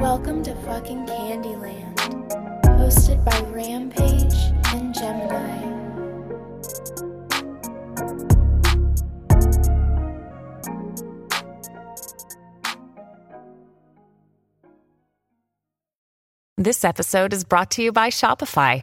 Welcome to fucking Candyland, hosted by Rampage and Gemini. This episode is brought to you by Shopify.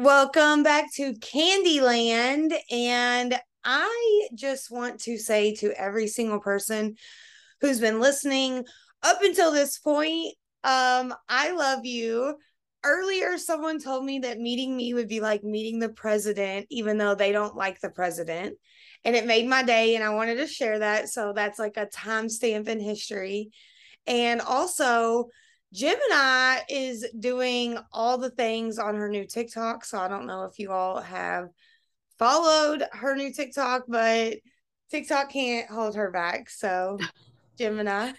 Welcome back to Candyland. And I just want to say to every single person who's been listening up until this point, um, I love you. Earlier, someone told me that meeting me would be like meeting the president, even though they don't like the president. And it made my day, and I wanted to share that. So that's like a timestamp in history. And also, Gemini is doing all the things on her new TikTok. So I don't know if you all have followed her new TikTok, but TikTok can't hold her back. So, Gemini.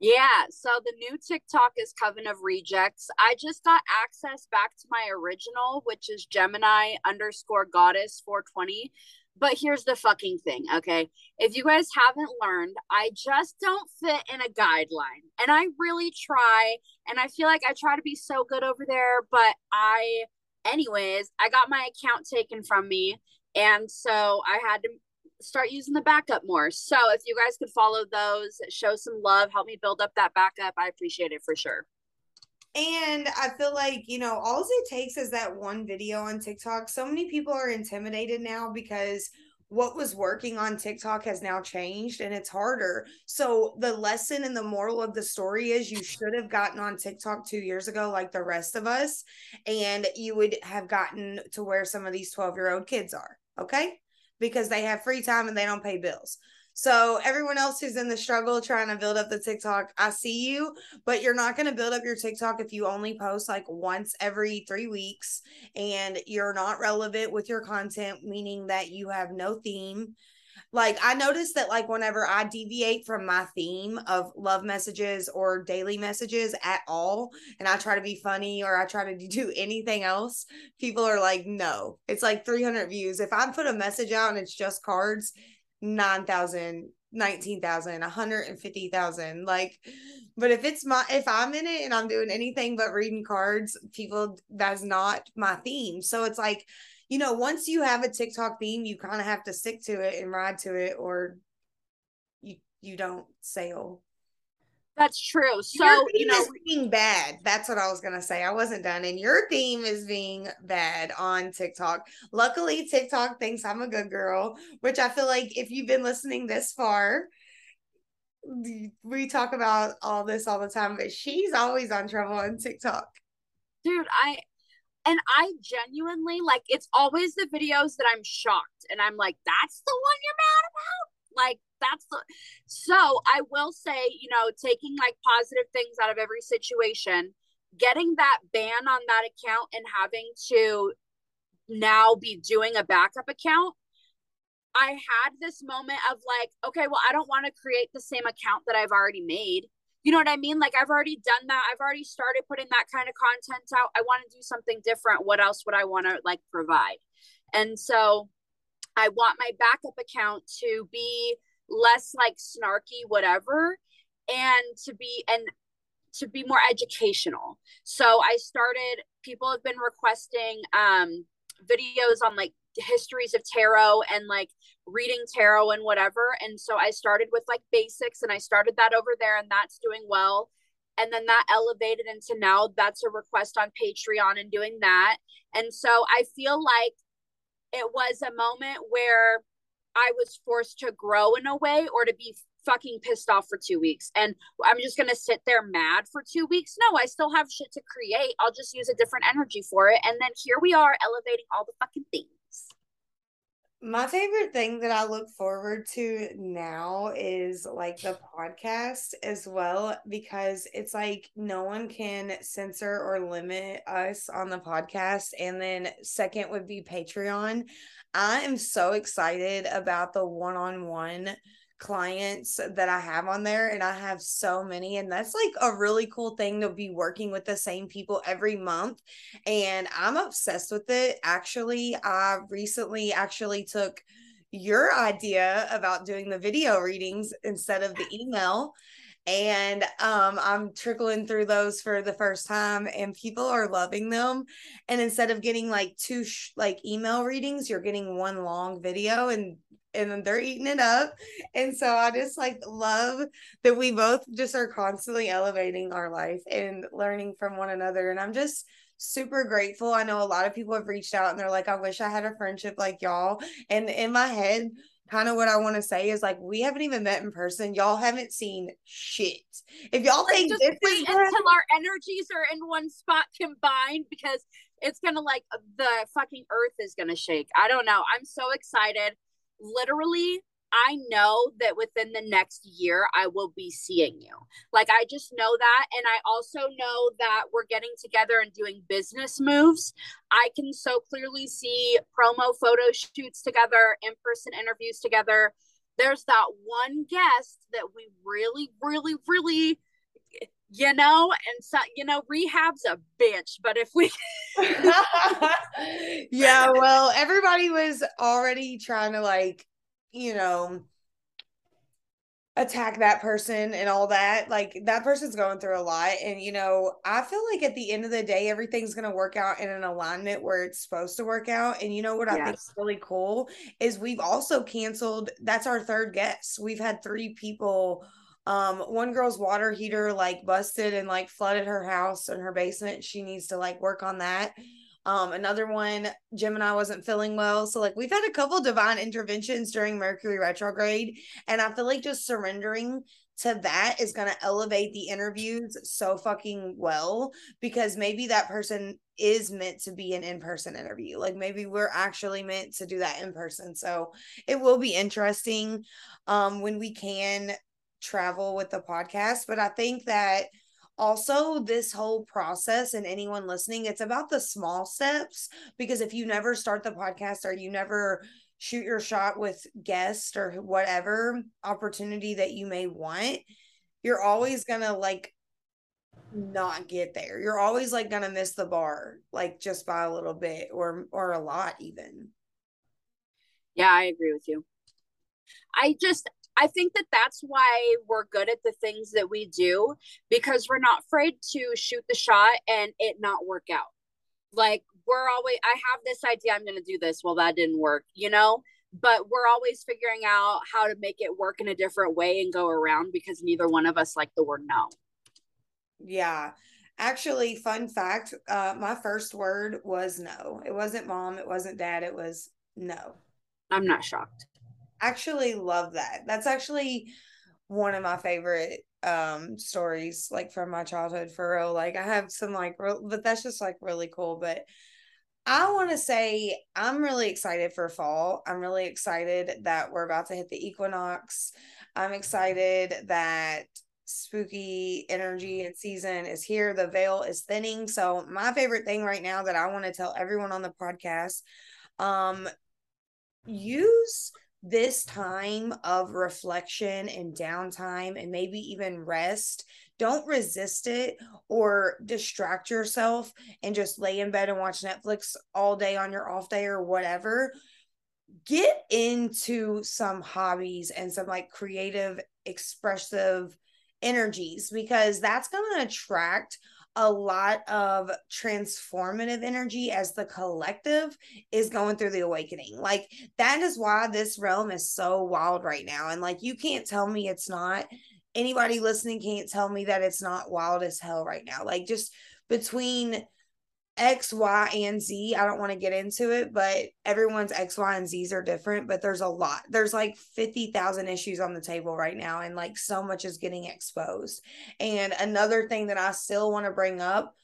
Yeah, so the new TikTok is Coven of Rejects. I just got access back to my original, which is Gemini underscore goddess 420. But here's the fucking thing, okay? If you guys haven't learned, I just don't fit in a guideline. And I really try. And I feel like I try to be so good over there. But I, anyways, I got my account taken from me. And so I had to start using the backup more. So if you guys could follow those, show some love, help me build up that backup, I appreciate it for sure. And I feel like, you know, all it takes is that one video on TikTok. So many people are intimidated now because what was working on TikTok has now changed and it's harder. So the lesson and the moral of the story is you should have gotten on TikTok 2 years ago like the rest of us and you would have gotten to where some of these 12-year-old kids are, okay? because they have free time and they don't pay bills. So everyone else who's in the struggle trying to build up the TikTok, I see you, but you're not going to build up your TikTok if you only post like once every 3 weeks and you're not relevant with your content, meaning that you have no theme, like I noticed that like whenever I deviate from my theme of love messages or daily messages at all and I try to be funny or I try to do anything else, people are like no. It's like 300 views. If I put a message out and it's just cards, 9,000 19,000, 150,000 like but if it's my if I'm in it and I'm doing anything but reading cards, people that's not my theme. So it's like you know, once you have a TikTok theme, you kind of have to stick to it and ride to it, or you you don't sail. That's true. So your you know, being bad. That's what I was gonna say. I wasn't done, and your theme is being bad on TikTok. Luckily, TikTok thinks I'm a good girl, which I feel like if you've been listening this far, we talk about all this all the time. But she's always on trouble on TikTok. Dude, I and I genuinely like it's always the videos that I'm shocked and I'm like, that's the one you're mad about? Like that's the so I will say, you know, taking like positive things out of every situation, getting that ban on that account and having to now be doing a backup account. I had this moment of like, okay, well, I don't want to create the same account that I've already made you know what I mean? Like I've already done that. I've already started putting that kind of content out. I want to do something different. What else would I want to like provide? And so I want my backup account to be less like snarky, whatever, and to be and to be more educational. So I started, people have been requesting um videos on like histories of tarot and like reading tarot and whatever. And so I started with like basics and I started that over there and that's doing well. And then that elevated into now that's a request on Patreon and doing that. And so I feel like it was a moment where I was forced to grow in a way or to be fucking pissed off for two weeks and I'm just gonna sit there mad for two weeks. No, I still have shit to create. I'll just use a different energy for it. And then here we are elevating all the fucking things My favorite thing that I look forward to now is like the podcast as well, because it's like no one can censor or limit us on the podcast. And then, second would be Patreon. I am so excited about the one on one clients that I have on there, and I have so many. And that's like a really cool thing to be working with the same people every month. And I'm obsessed with it. Actually, I recently actually took your idea about doing the video readings instead of the email and um, I'm trickling through those for the first time, and people are loving them. And instead of getting like two sh- like email readings, you're getting one long video, and and they're eating it up. And so I just like love that we both just are constantly elevating our life and learning from one another. And I'm just super grateful. I know a lot of people have reached out and they're like, I wish I had a friendship like y'all. And in my head, kind of what I want to say is like we haven't even met in person. Y'all haven't seen shit. If y'all think just this wait is until our energies are in one spot combined because it's gonna like the fucking earth is gonna shake. I don't know. I'm so excited literally I know that within the next year I will be seeing you. Like I just know that and I also know that we're getting together and doing business moves. I can so clearly see promo photo shoots together, in-person interviews together. There's that one guest that we really really really you know, and so you know, rehab's a bitch. But if we, yeah, well, everybody was already trying to like, you know, attack that person and all that. Like that person's going through a lot, and you know, I feel like at the end of the day, everything's gonna work out in an alignment where it's supposed to work out. And you know what I think is really cool is we've also canceled. That's our third guest. We've had three people um one girl's water heater like busted and like flooded her house and her basement she needs to like work on that um another one gemini wasn't feeling well. So like we've had a couple divine interventions during mercury retrograde and i feel like just surrendering to that is going to elevate the interviews so fucking well because maybe that person is meant to be an in-person interview. Like maybe we're actually meant to do that in person. So it will be interesting um when we can travel with the podcast, but I think that also this whole process and anyone listening it's about the small steps because if you never start the podcast or you never shoot your shot with guests or whatever opportunity that you may want you're always gonna like not get there. You're always like gonna miss the bar like just by a little bit or or a lot even. Yeah i agree with you. I just I think that that's why we're good at the things that we do because we're not afraid to shoot the shot and it not work out. Like we're always, I have this idea, I'm going to do this. Well, that didn't work, you know? But we're always figuring out how to make it work in a different way and go around because neither one of us like the word no. Yeah. Actually, fun fact uh, my first word was no. It wasn't mom, it wasn't dad, it was no. I'm not shocked actually love that. That's actually one of my favorite um stories like from my childhood for real. Like I have some like real, but that's just like really cool, but I want to say I'm really excited for fall. I'm really excited that we're about to hit the equinox. I'm excited that spooky energy and season is here. The veil is thinning. So my favorite thing right now that I want to tell everyone on the podcast um use this time of reflection and downtime and maybe even rest don't resist it or distract yourself and just lay in bed and watch netflix all day on your off day or whatever. Get into some hobbies and some like creative expressive energies because that's going to attract a lot of transformative energy as the collective is going through the awakening. Like that is why this realm is so wild right now. And like you can't tell me it's not. Anybody listening can't tell me that it's not wild as hell right now. Like just between X, Y, and Z. I don't want to get into it, but everyone's X, Y, and Z's are different. But there's a lot. There's like 50,000 issues on the table right now, and like so much is getting exposed. And another thing that I still want to bring up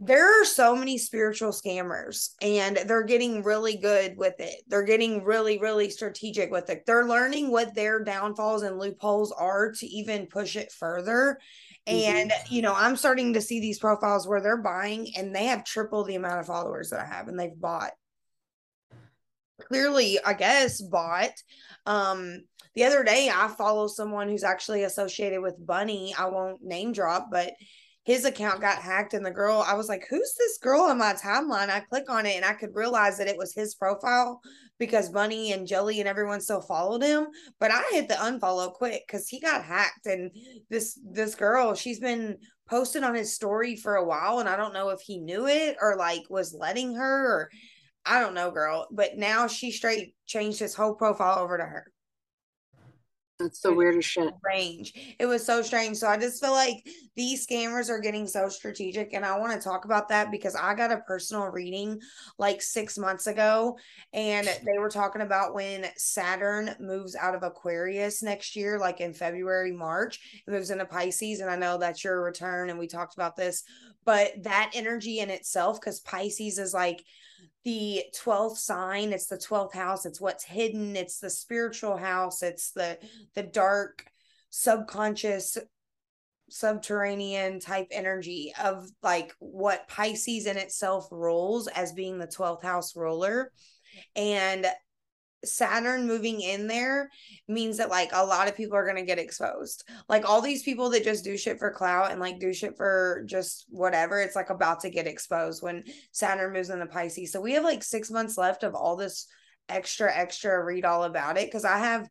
there are so many spiritual scammers and they're getting really good with it. They're getting really, really strategic with it. They're learning what their downfalls and loopholes are to even push it further. And, mm-hmm. you know, I'm starting to see these profiles where they're buying and they have triple the amount of followers that I have and they've bought. Clearly, I guess, bought. Um, the other day I follow someone who's actually associated with Bunny. I won't name drop, but his account got hacked and the girl i was like who's this girl on my timeline i click on it and i could realize that it was his profile because bunny and jelly and everyone still followed him but i hit the unfollow quick because he got hacked and this this girl she's been posted on his story for a while and i don't know if he knew it or like was letting her or i don't know girl but now she straight changed his whole profile over to her that's the weirdest shit. Strange. It was so strange. So I just feel like these scammers are getting so strategic. And I want to talk about that because I got a personal reading like six months ago. And they were talking about when Saturn moves out of Aquarius next year, like in February, March, it moves into Pisces. And I know that's your return. And we talked about this, but that energy in itself, because Pisces is like, the 12th sign it's the 12th house it's what's hidden it's the spiritual house it's the the dark subconscious subterranean type energy of like what pisces in itself rules as being the 12th house ruler. And Saturn moving in there means that like a lot of people are going to get exposed. Like all these people that just do shit for clout and like do shit for just whatever, it's like about to get exposed when Saturn moves into Pisces. So we have like 6 months left of all this extra extra read all about it cuz I have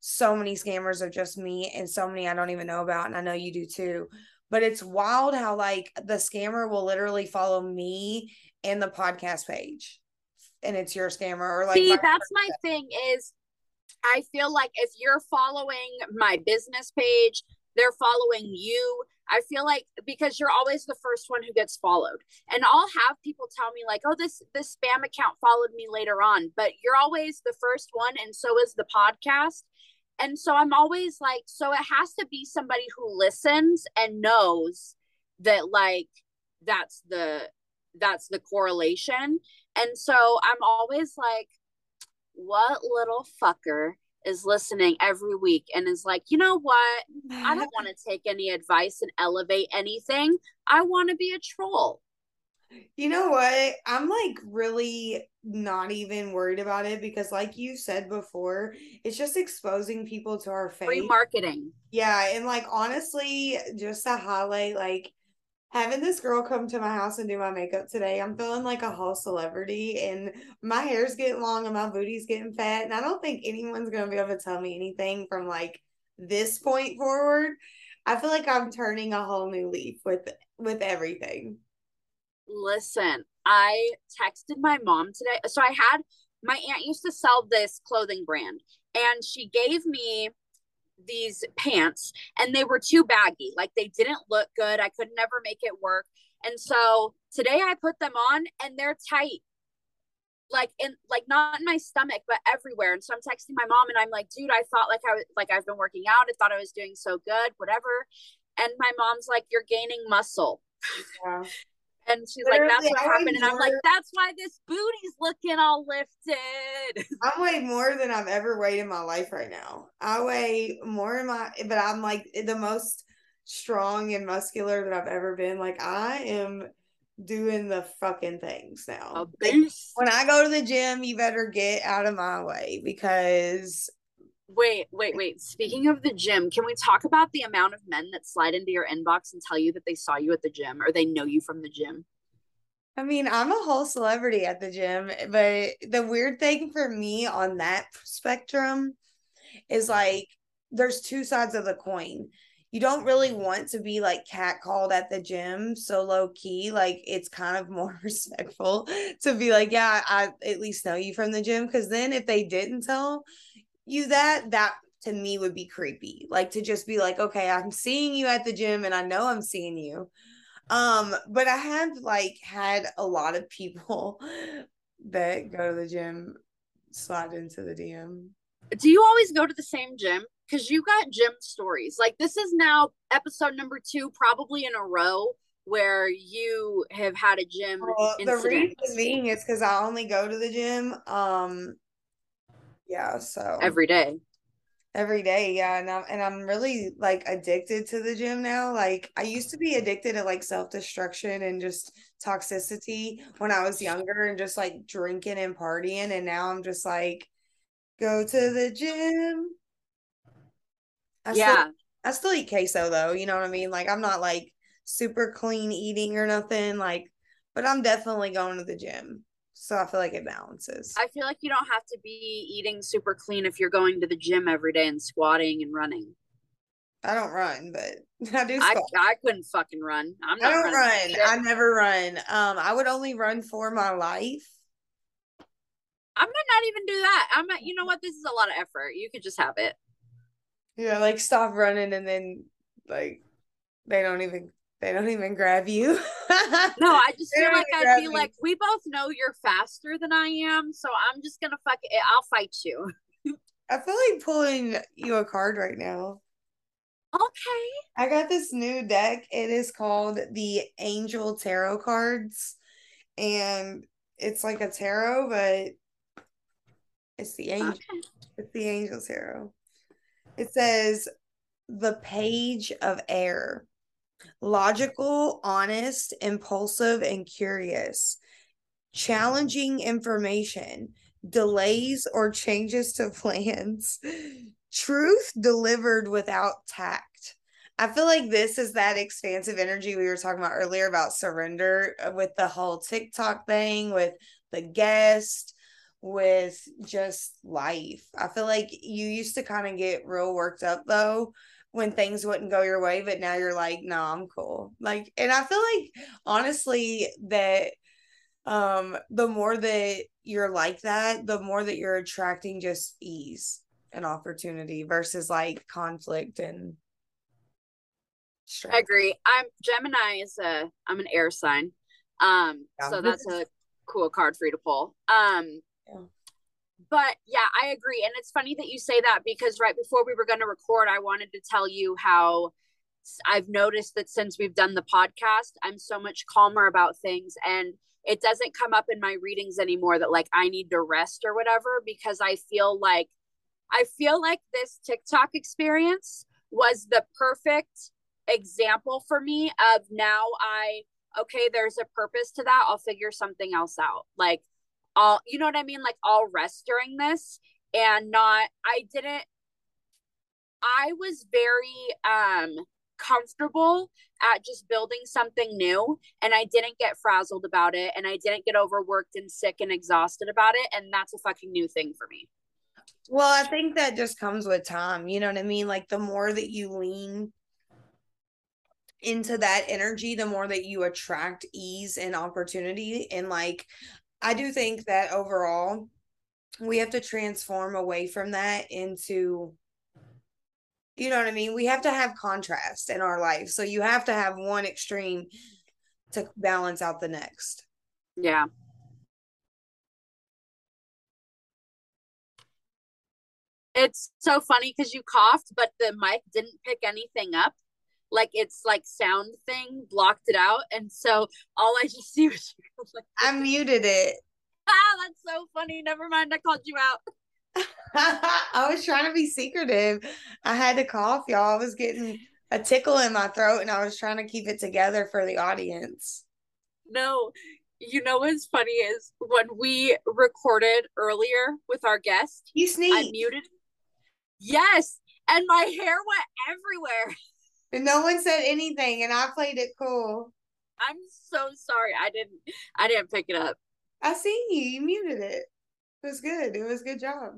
so many scammers of just me and so many I don't even know about and I know you do too. But it's wild how like the scammer will literally follow me and the podcast page and it's your scammer or like see that's my thing is i feel like if you're following my business page they're following you. I feel like because you're always the first one who gets followed. And i'll have people tell me like oh this this spam account followed me later on. But you're always the first one and so is the podcast. And so i'm always like so it has to be somebody who listens and knows that like that's the that's the correlation and so I'm always like, what little fucker is listening every week and is like, you know what? I don't want to take any advice and elevate anything. I want to be a troll. You know what? I'm like really not even worried about it because, like you said before, it's just exposing people to our face. Free marketing. Yeah. And like, honestly, just to highlight, like, having this girl come to my house and do my makeup today, I'm feeling like a whole celebrity and my hair's getting long and my booty's getting fat. And I don't think anyone's gonna be able to tell me anything from like this point forward. I feel like I'm turning a whole new leaf with with everything. Listen, I texted my mom today. So I had my aunt used to sell this clothing brand and she gave me these pants and they were too baggy. Like they didn't look good. I could never make it work. And so today I put them on and they're tight. Like in like not in my stomach, but everywhere. And so I'm texting my mom and I'm like, dude, I thought like I was like I've been working out. I thought I was doing so good, whatever. And my mom's like, You're gaining muscle. Yeah. And she's Literally, like, that's what happened. And I'm like, that's why this booty's looking all lifted. I weigh more than I've ever weighed in my life right now. I weigh more in my, but I'm like the most strong and muscular that I've ever been. Like, I am doing the fucking things now. Like, when I go to the gym, you better get out of my way because Wait, wait, wait. Speaking of the gym, can we talk about the amount of men that slide into your inbox and tell you that they saw you at the gym or they know you from the gym? I mean, I'm a whole celebrity at the gym, but the weird thing for me on that spectrum is like there's two sides of the coin. You don't really want to be like catcalled at the gym so low key. Like it's kind of more respectful to be like, yeah, I at least know you from the gym. Cause then if they didn't tell, you that, that to me would be creepy. Like to just be like, okay, I'm seeing you at the gym and I know I'm seeing you. Um, but I have like had a lot of people that go to the gym slide into the DM. Do you always go to the same gym? Because you got gym stories. Like this is now episode number two, probably in a row, where you have had a gym Well, the reason being is because I only go to the gym. Um, yeah, so every day. every day, yeah, and I'm and I'm really like addicted to the gym now. Like I used to be addicted to like self destruction and just toxicity when I was younger and just like drinking and partying, and now I'm just like go to the gym. I still yeah. I still eat queso though, you know what I mean? Like I'm not like super clean eating or nothing, like, but I'm definitely going to the gym. So I feel like it balances. I feel like you don't have to be eating super clean if you're going to the gym every day and squatting and running. I don't run, but I do I, squat. I couldn't fucking run. I'm I don't running run. I never run. Um, I would only run for my life. I might not even do that. I'm not, you know what? This is a lot of effort. You could just have it. Yeah, like stop running and then like they don't even they don't even grab you. No, I just feel like I'd be me. like, we both know you're faster than I am, so I'm just gonna fuck it. I'll fight you. I feel like pulling you a card right now. Okay. I got this new deck. It is called the Angel Tarot cards. And it's like a tarot, but it's the angel. Okay. It's the Angel Tarot. It says the page of air. Logical, honest, impulsive, and curious. Challenging information, delays or changes to plans. Truth delivered without tact. I feel like this is that expansive energy we were talking about earlier about surrender uh, with the whole TikTok thing, with the guest, with just life. I feel like you used to kind of get real worked up though when things wouldn't go your way, but now you're like, no, I'm cool. Like, and I feel like honestly that um the more that you're like that, the more that you're attracting just ease and opportunity versus like conflict and. I agree. I'm Gemini is a I'm an air sign. Um Yeah, so that's a cool card for you to pull. Um Yeah. But yeah, I agree. And it's funny that you say that because right before we were going to record, I wanted to tell you how I've noticed that since we've done the podcast, I'm so much calmer about things and it doesn't come up in my readings anymore that like I need to rest or whatever because I feel like I feel like this TikTok experience was the perfect example for me of now I okay, there's a purpose to that. I'll figure something else out. Like I'll you know what I mean? Like I'll rest during this and not I didn't I was very um comfortable at just building something new and I didn't get frazzled about it and I didn't get overworked and sick and exhausted about it and that's a fucking new thing for me. Well, I think that just comes with time. You know what I mean? Like the more that you lean into that energy, the more that you attract ease and opportunity. And like, I do think that overall, we have to transform away from that into, you know what I mean? We have to have contrast in our life. So you have to have one extreme to balance out the next. Yeah. It's so funny because you coughed, but the mic didn't pick anything up. Like it's like sound thing blocked it out. And so all I just see was you like, I muted it. ah, that's so funny. Never mind. I called you out. I was trying to be secretive. I had to cough, y'all. I was getting a tickle in my throat and I was trying to keep it together for the audience. No, you know what's funny is when we recorded earlier with our guest, You I muted. Yes. And my hair went everywhere. And no one said anything and I played it cool. I'm so sorry. I didn't I didn't pick it up. I seen you. You muted it. It was good. It was a good job.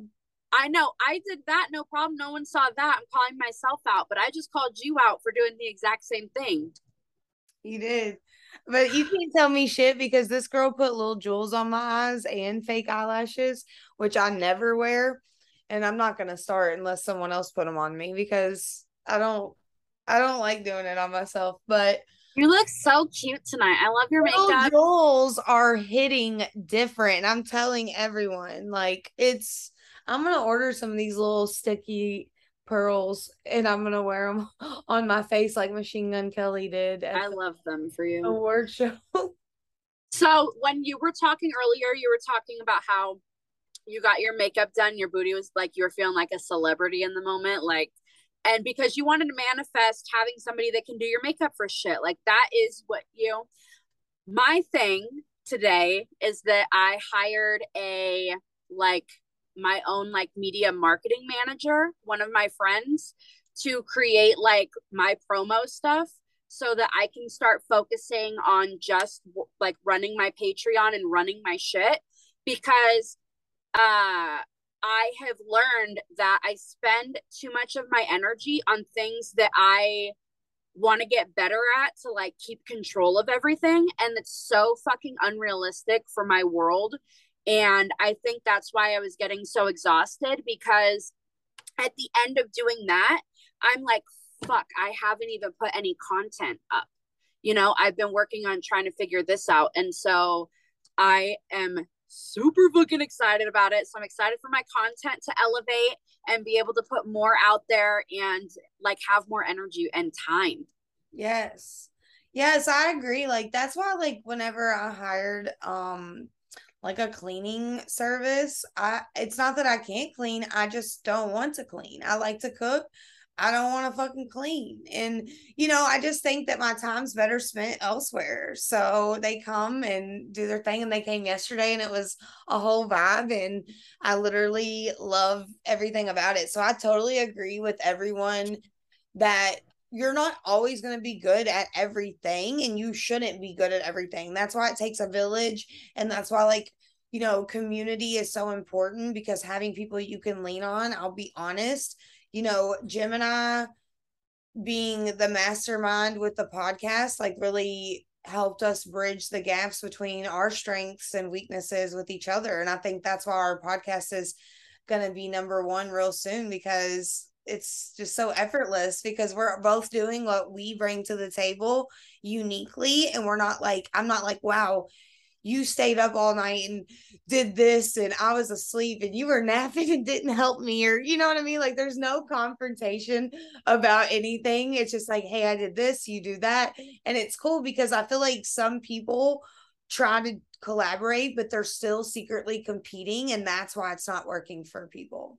I know I did that, no problem. No one saw that. I'm calling myself out, but I just called you out for doing the exact same thing. You did. But you can't tell me shit because this girl put little jewels on my eyes and fake eyelashes, which I never wear. And I'm not gonna start unless someone else put them on me because I don't I don't like doing it on myself. But You look so cute tonight. I love your little makeup. jewels are hitting different. I'm telling everyone, like it's I'm gonna order some of these little sticky pearls and I'm gonna wear them on my face like Machine Gun Kelly did. I love them for you. Award show. so when you were talking earlier, you were talking about how you got your makeup done, your booty was like you were feeling like a celebrity in the moment, like and because you wanted to manifest having somebody that can do your makeup for shit. Like that is what you my thing today is that I hired a like my own like media marketing manager, one of my friends, to create like my promo stuff so that I can start focusing on just like running my Patreon and running my shit because uh I have learned that I spend too much of my energy on things that I want to get better at to like keep control of everything and it's so fucking unrealistic for my world and I think that's why I was getting so exhausted because at the end of doing that I'm like fuck I haven't even put any content up. You know I've been working on trying to figure this out and so I am super fucking excited about it. So I'm excited for my content to elevate and be able to put more out there and like have more energy and time. Yes. Yes, I agree. Like that's why like whenever I hired um like a cleaning service, I it's not that I can't clean, I just don't want to clean. I like to cook. I don't want to fucking clean. And, you know, I just think that my time's better spent elsewhere. So they come and do their thing. And they came yesterday and it was a whole vibe. And I literally love everything about it. So I totally agree with everyone that you're not always going to be good at everything and you shouldn't be good at everything. That's why it takes a village. And that's why, like, you know, community is so important because having people you can lean on, I'll be honest, you know, Gemini being the mastermind with the podcast, like really helped us bridge the gaps between our strengths and weaknesses with each other. And I think that's why our podcast is going to be number one real soon because it's just so effortless because we're both doing what we bring to the table uniquely. And we're not like, I'm not like, wow, you stayed up all night and did this and I was asleep and you were napping and didn't help me or you know what I mean? Like there's no confrontation about anything. It's just like hey I did this you do that. And it's cool because I feel like some people try to collaborate but they're still secretly competing and that's why it's not working for people.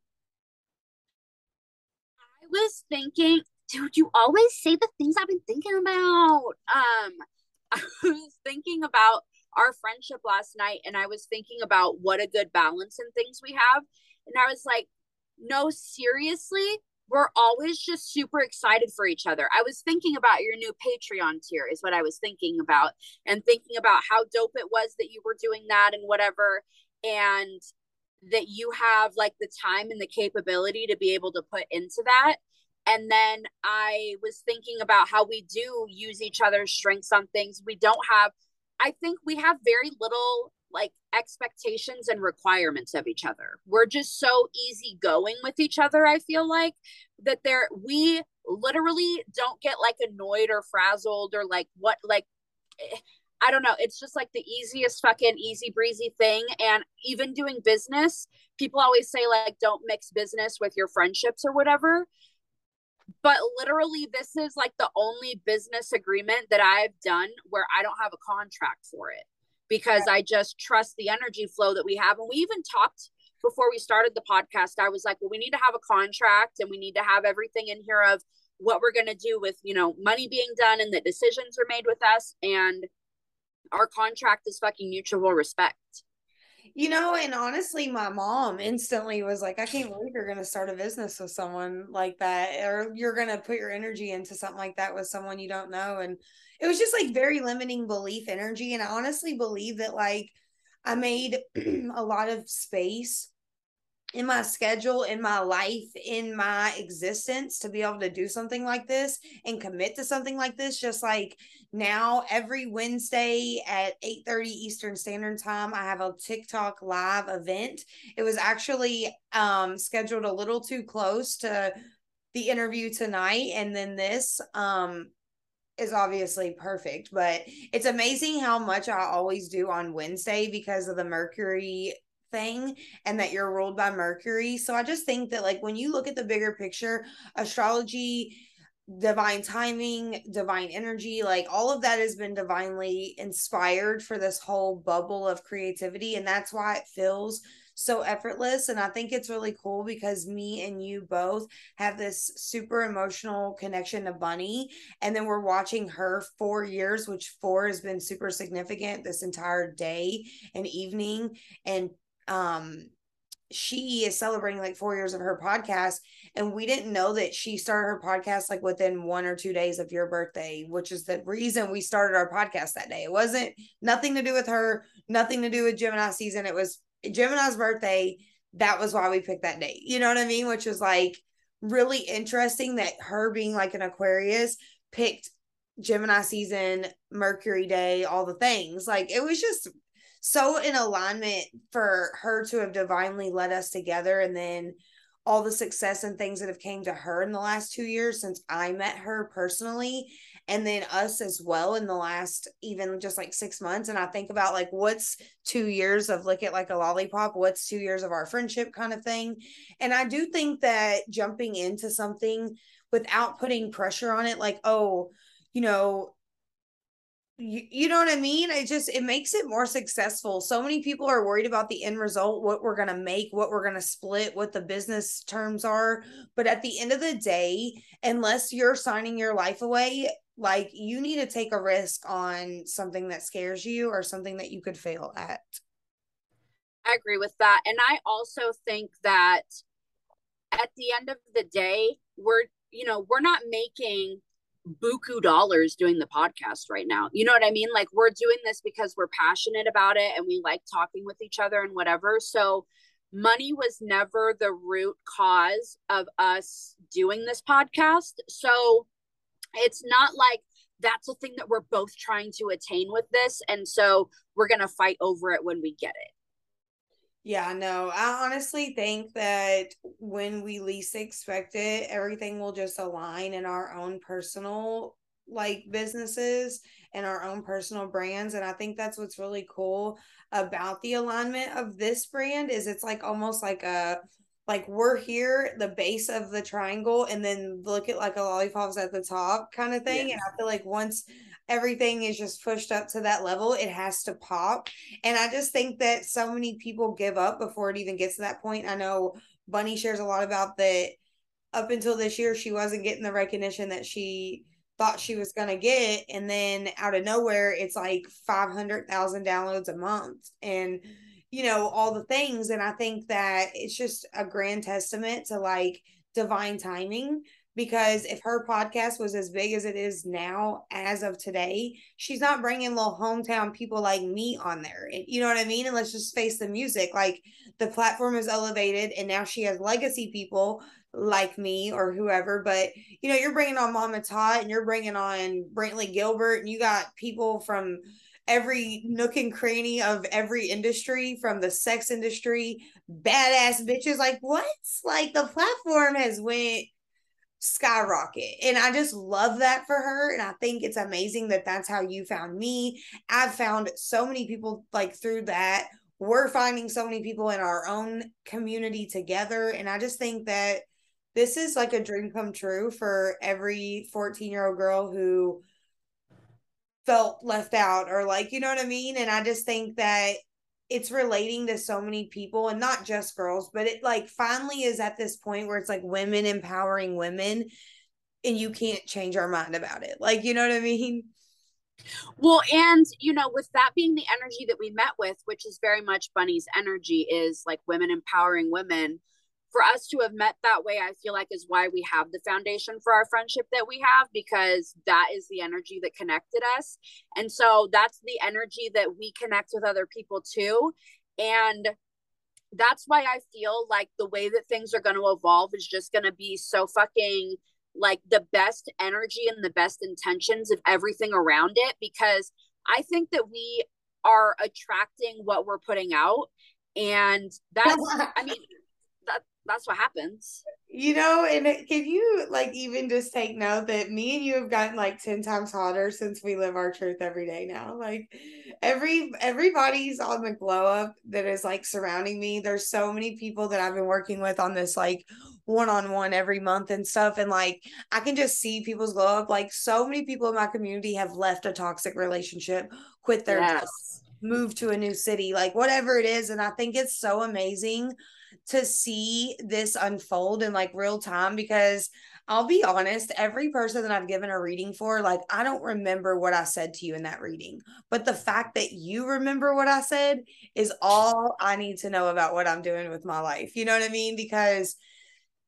I was thinking dude you always say the things I've been thinking about. Um I was thinking about our friendship last night and I was thinking about what a good balance and things we have. And I was like, no, seriously, we're always just super excited for each other. I was thinking about your new Patreon tier, is what I was thinking about, and thinking about how dope it was that you were doing that and whatever. And that you have like the time and the capability to be able to put into that. And then I was thinking about how we do use each other's strengths on things. We don't have I think we have very little like expectations and requirements of each other. We're just so easygoing with each other. I feel like that there we literally don't get like annoyed or frazzled or like what like eh, I don't know. It's just like the easiest fucking easy breezy thing. And even doing business, people always say like don't mix business with your friendships or whatever but literally this is like the only business agreement that I've done where I don't have a contract for it because I just trust the energy flow that we have. And we even talked before we started the podcast. I was like well we need to have a contract and we need to have everything in here of what we're going to do with you know money being done and that decisions are made with us. And our contract is fucking mutual respect you know, and honestly, my mom instantly was like, I can't believe you're going to start a business with someone like that, or you're going to put your energy into something like that with someone you don't know. And it was just like very limiting belief energy. And I honestly believe that, like, I made a lot of space in my schedule, in my life, in my existence to be able to do something like this and commit to something like this. Just like now, every Wednesday at 8 30 Eastern Standard Time, I have a TikTok live event. It was actually um, scheduled a little too close to the interview tonight. And then this um, is obviously perfect, but it's amazing how much I always do on Wednesday because of the Mercury thing and that you're ruled by Mercury. So I just think that like when you look at the bigger picture, astrology divine timing, divine energy, like all of that has been divinely inspired for this whole bubble of creativity. And that's why it feels so effortless. And I think it's really cool because me and you both have this super emotional connection to Bunny. And then we're watching her four years, which four has been super significant this entire day and evening. And um she is celebrating like four years of her podcast and we didn't know that she started her podcast like within one or two days of your birthday which is the reason we started our podcast that day. It wasn't nothing to do with her nothing to do with gemini season. It was gemini's birthday. That was why we picked that date. You know what i mean? Which was like really interesting that her being like an aquarius picked gemini season mercury day all the things. Like it was just so in alignment for her to have divinely led us together and then all the success and things that have came to her in the last two years since I met her personally and then us as well in the last even just like six months. And I think about like what's two years of lick it like a lollipop what's two years of our friendship kind of thing. And I do think that jumping into something without putting pressure on it like oh you know you, you know what I mean? It just it makes it more successful. So many people are worried about the end result, what we're gonna make, what we're gonna split, what the business terms are. But at the end of the day, unless you're signing your life away, like you need to take a risk on something that scares you or something that you could fail at. I agree with that. And I also think that at the end of the day, we're you know, we're not making buku dollars doing the podcast right now. You know what I mean? Like we're doing this because we're passionate about it and we like talking with each other and whatever. So money was never the root cause of us doing this podcast. So it's not like that's a thing that we're both trying to attain with this and so we're going to fight over it when we get it. Yeah, no, I honestly think that when we least expect it, everything will just align in our own personal like businesses and our own personal brands. And I think that's what's really cool about the alignment of this brand is it's like almost like a like we're here the base of the triangle and then lick it like a lollipops at the top kind of thing. Yes. And I feel like once everything is just pushed up to that level, it has to pop. And I just think that so many people give up before it even gets to that point. I know Bunny shares a lot about that up until this year, she wasn't getting the recognition that she thought she was going to get. And then out of nowhere, it's like 500,000 downloads a month. And, you know, all the things. And I think that it's just a grand testament to like divine timing because if her podcast was as big as it is now as of today she's not bringing little hometown people like me on there. You know what i mean? And let's just face the music like the platform is elevated and now she has legacy people like me or whoever but you know you're bringing on mama todd and you're bringing on brantley gilbert and you got people from every nook and cranny of every industry from the sex industry badass bitches. Like what? Like the platform has went skyrocket. And I just love that for her. And I think it's amazing that that's how you found me. I've found so many people like through that. We're finding so many people in our own community together. And I just think that this is like a dream come true for every 14 year old girl who felt left out or like, you know what I mean? And I just think that it's relating to so many people and not just girls, but it like finally is at this point where it's like women empowering women and you can't change our mind about it. Like, you know what I mean? Well, and you know, with that being the energy that we met with, which is very much Bunny's energy, is like women empowering women for us to have met that way, I feel like is why we have the foundation for our friendship that we have because that is the energy that connected us. And so that's the energy that we connect with other people too. And that's why I feel like the way that things are going to evolve is just going to be so fucking like the best energy and the best intentions of everything around it because I think that we are attracting what we're putting out. And that's, I mean, that's what happens. You know, and can you like even just take note that me and you have gotten like 10 times hotter since we live our truth every day now? Like every everybody's on the glow up that is like surrounding me. There's so many people that I've been working with on this like one-on-one every month and stuff. And like I can just see people's glow up. Like so many people in my community have left a toxic relationship, quit their yes. job, moved to a new city, like whatever it is. And I think it's so amazing to see this unfold in like real time because I'll be honest, every person that I've given a reading for, like, I don't remember what I said to you in that reading. But the fact that you remember what I said is all I need to know about what I'm doing with my life. You know what I mean? Because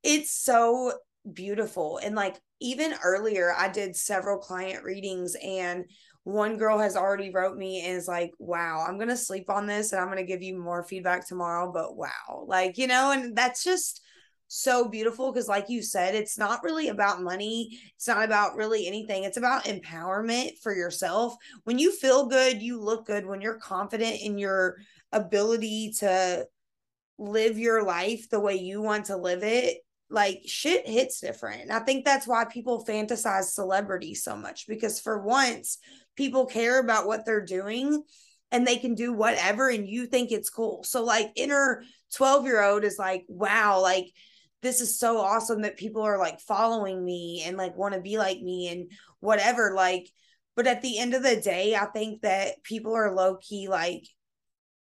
it's so beautiful. And like, even earlier, I did several client readings, and one girl has already wrote me and is like wow i'm gonna sleep on this and i'm gonna give you more feedback tomorrow but wow. Like you know and that's just so beautiful because like you said it's not really about money it's not about really anything it's about empowerment for yourself. When you feel good you look good. When you're confident in your ability to live your life the way you want to live it like shit hits different. And I think that's why people fantasize celebrity so much because for once people care about what they're doing and they can do whatever and you think it's cool. So like inner 12 year old is like, wow, like this is so awesome that people are like following me and like want to be like me and whatever. Like, but at the end of the day, I think that people are low key like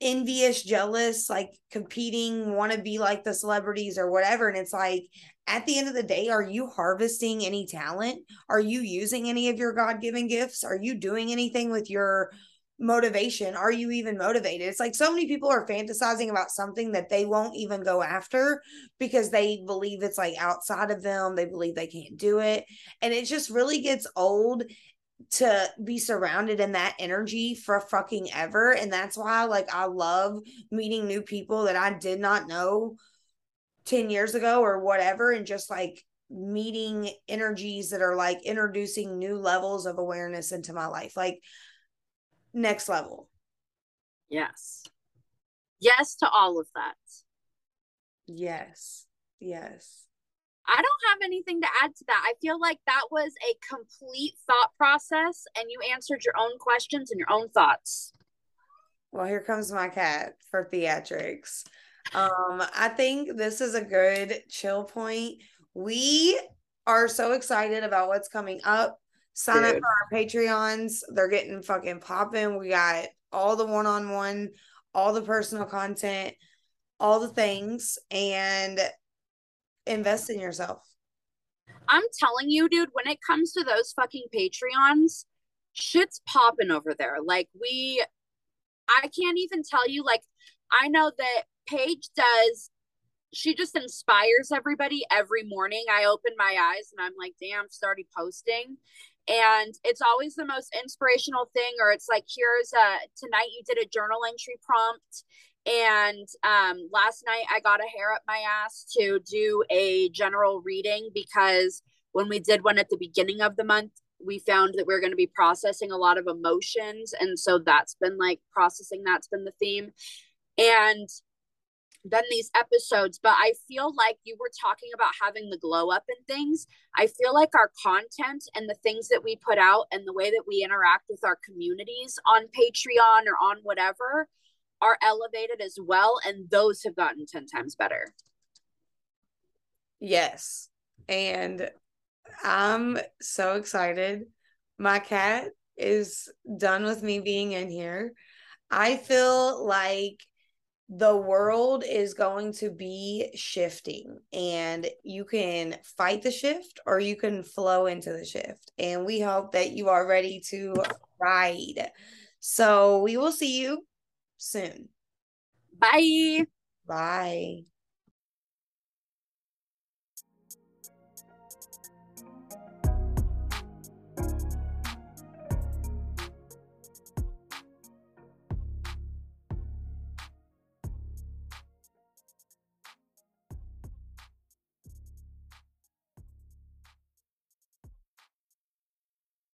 envious, jealous, like competing, want to be like the celebrities or whatever. And it's like, at the end of the day, are you harvesting any talent? Are you using any of your God given gifts? Are you doing anything with your motivation? Are you even motivated? It's like so many people are fantasizing about something that they won't even go after because they believe it's like outside of them. They believe they can't do it. And it just really gets old to be surrounded in that energy for fucking ever. And that's why, like, I love meeting new people that I did not know 10 years ago or whatever, and just like meeting energies that are like introducing new levels of awareness into my life. Like, next level. Yes. Yes to all of that. Yes. Yes. I don't have anything to add to that. I feel like that was a complete thought process and you answered your own questions and your own thoughts. Well, here comes my cat for theatrics. Um, I think this is a good chill point. We are so excited about what's coming up. Sign Dude. up for our Patreons. They're getting fucking popping. We got all the one on one, all the personal content, all the things. And invest in yourself. I'm telling you, dude, when it comes to those fucking Patreons, shit's popping over there. Like, we, I can't even tell you, like, I know that Paige does, she just inspires everybody every morning. I open my eyes and I'm like, damn, she's already posting. And it's always the most inspirational thing, or it's like, here's a tonight you did a journal entry prompt and um, last night I got a hair up my ass to do a general reading because when we did one at the beginning of the month, we found that we are going to be processing a lot of emotions. And so that's been like processing, that's been the theme. And then these episodes, but I feel like you were talking about having the glow up and things. I feel like our content and the things that we put out and the way that we interact with our communities on Patreon or on whatever are elevated as well and those have gotten 10 times better. Yes. And i'm so excited. My cat is done with me being in here. I feel like the world is going to be shifting and you can fight the shift or you can flow into the shift and we hope that you are ready to ride so we will see you soon. Bye. Bye.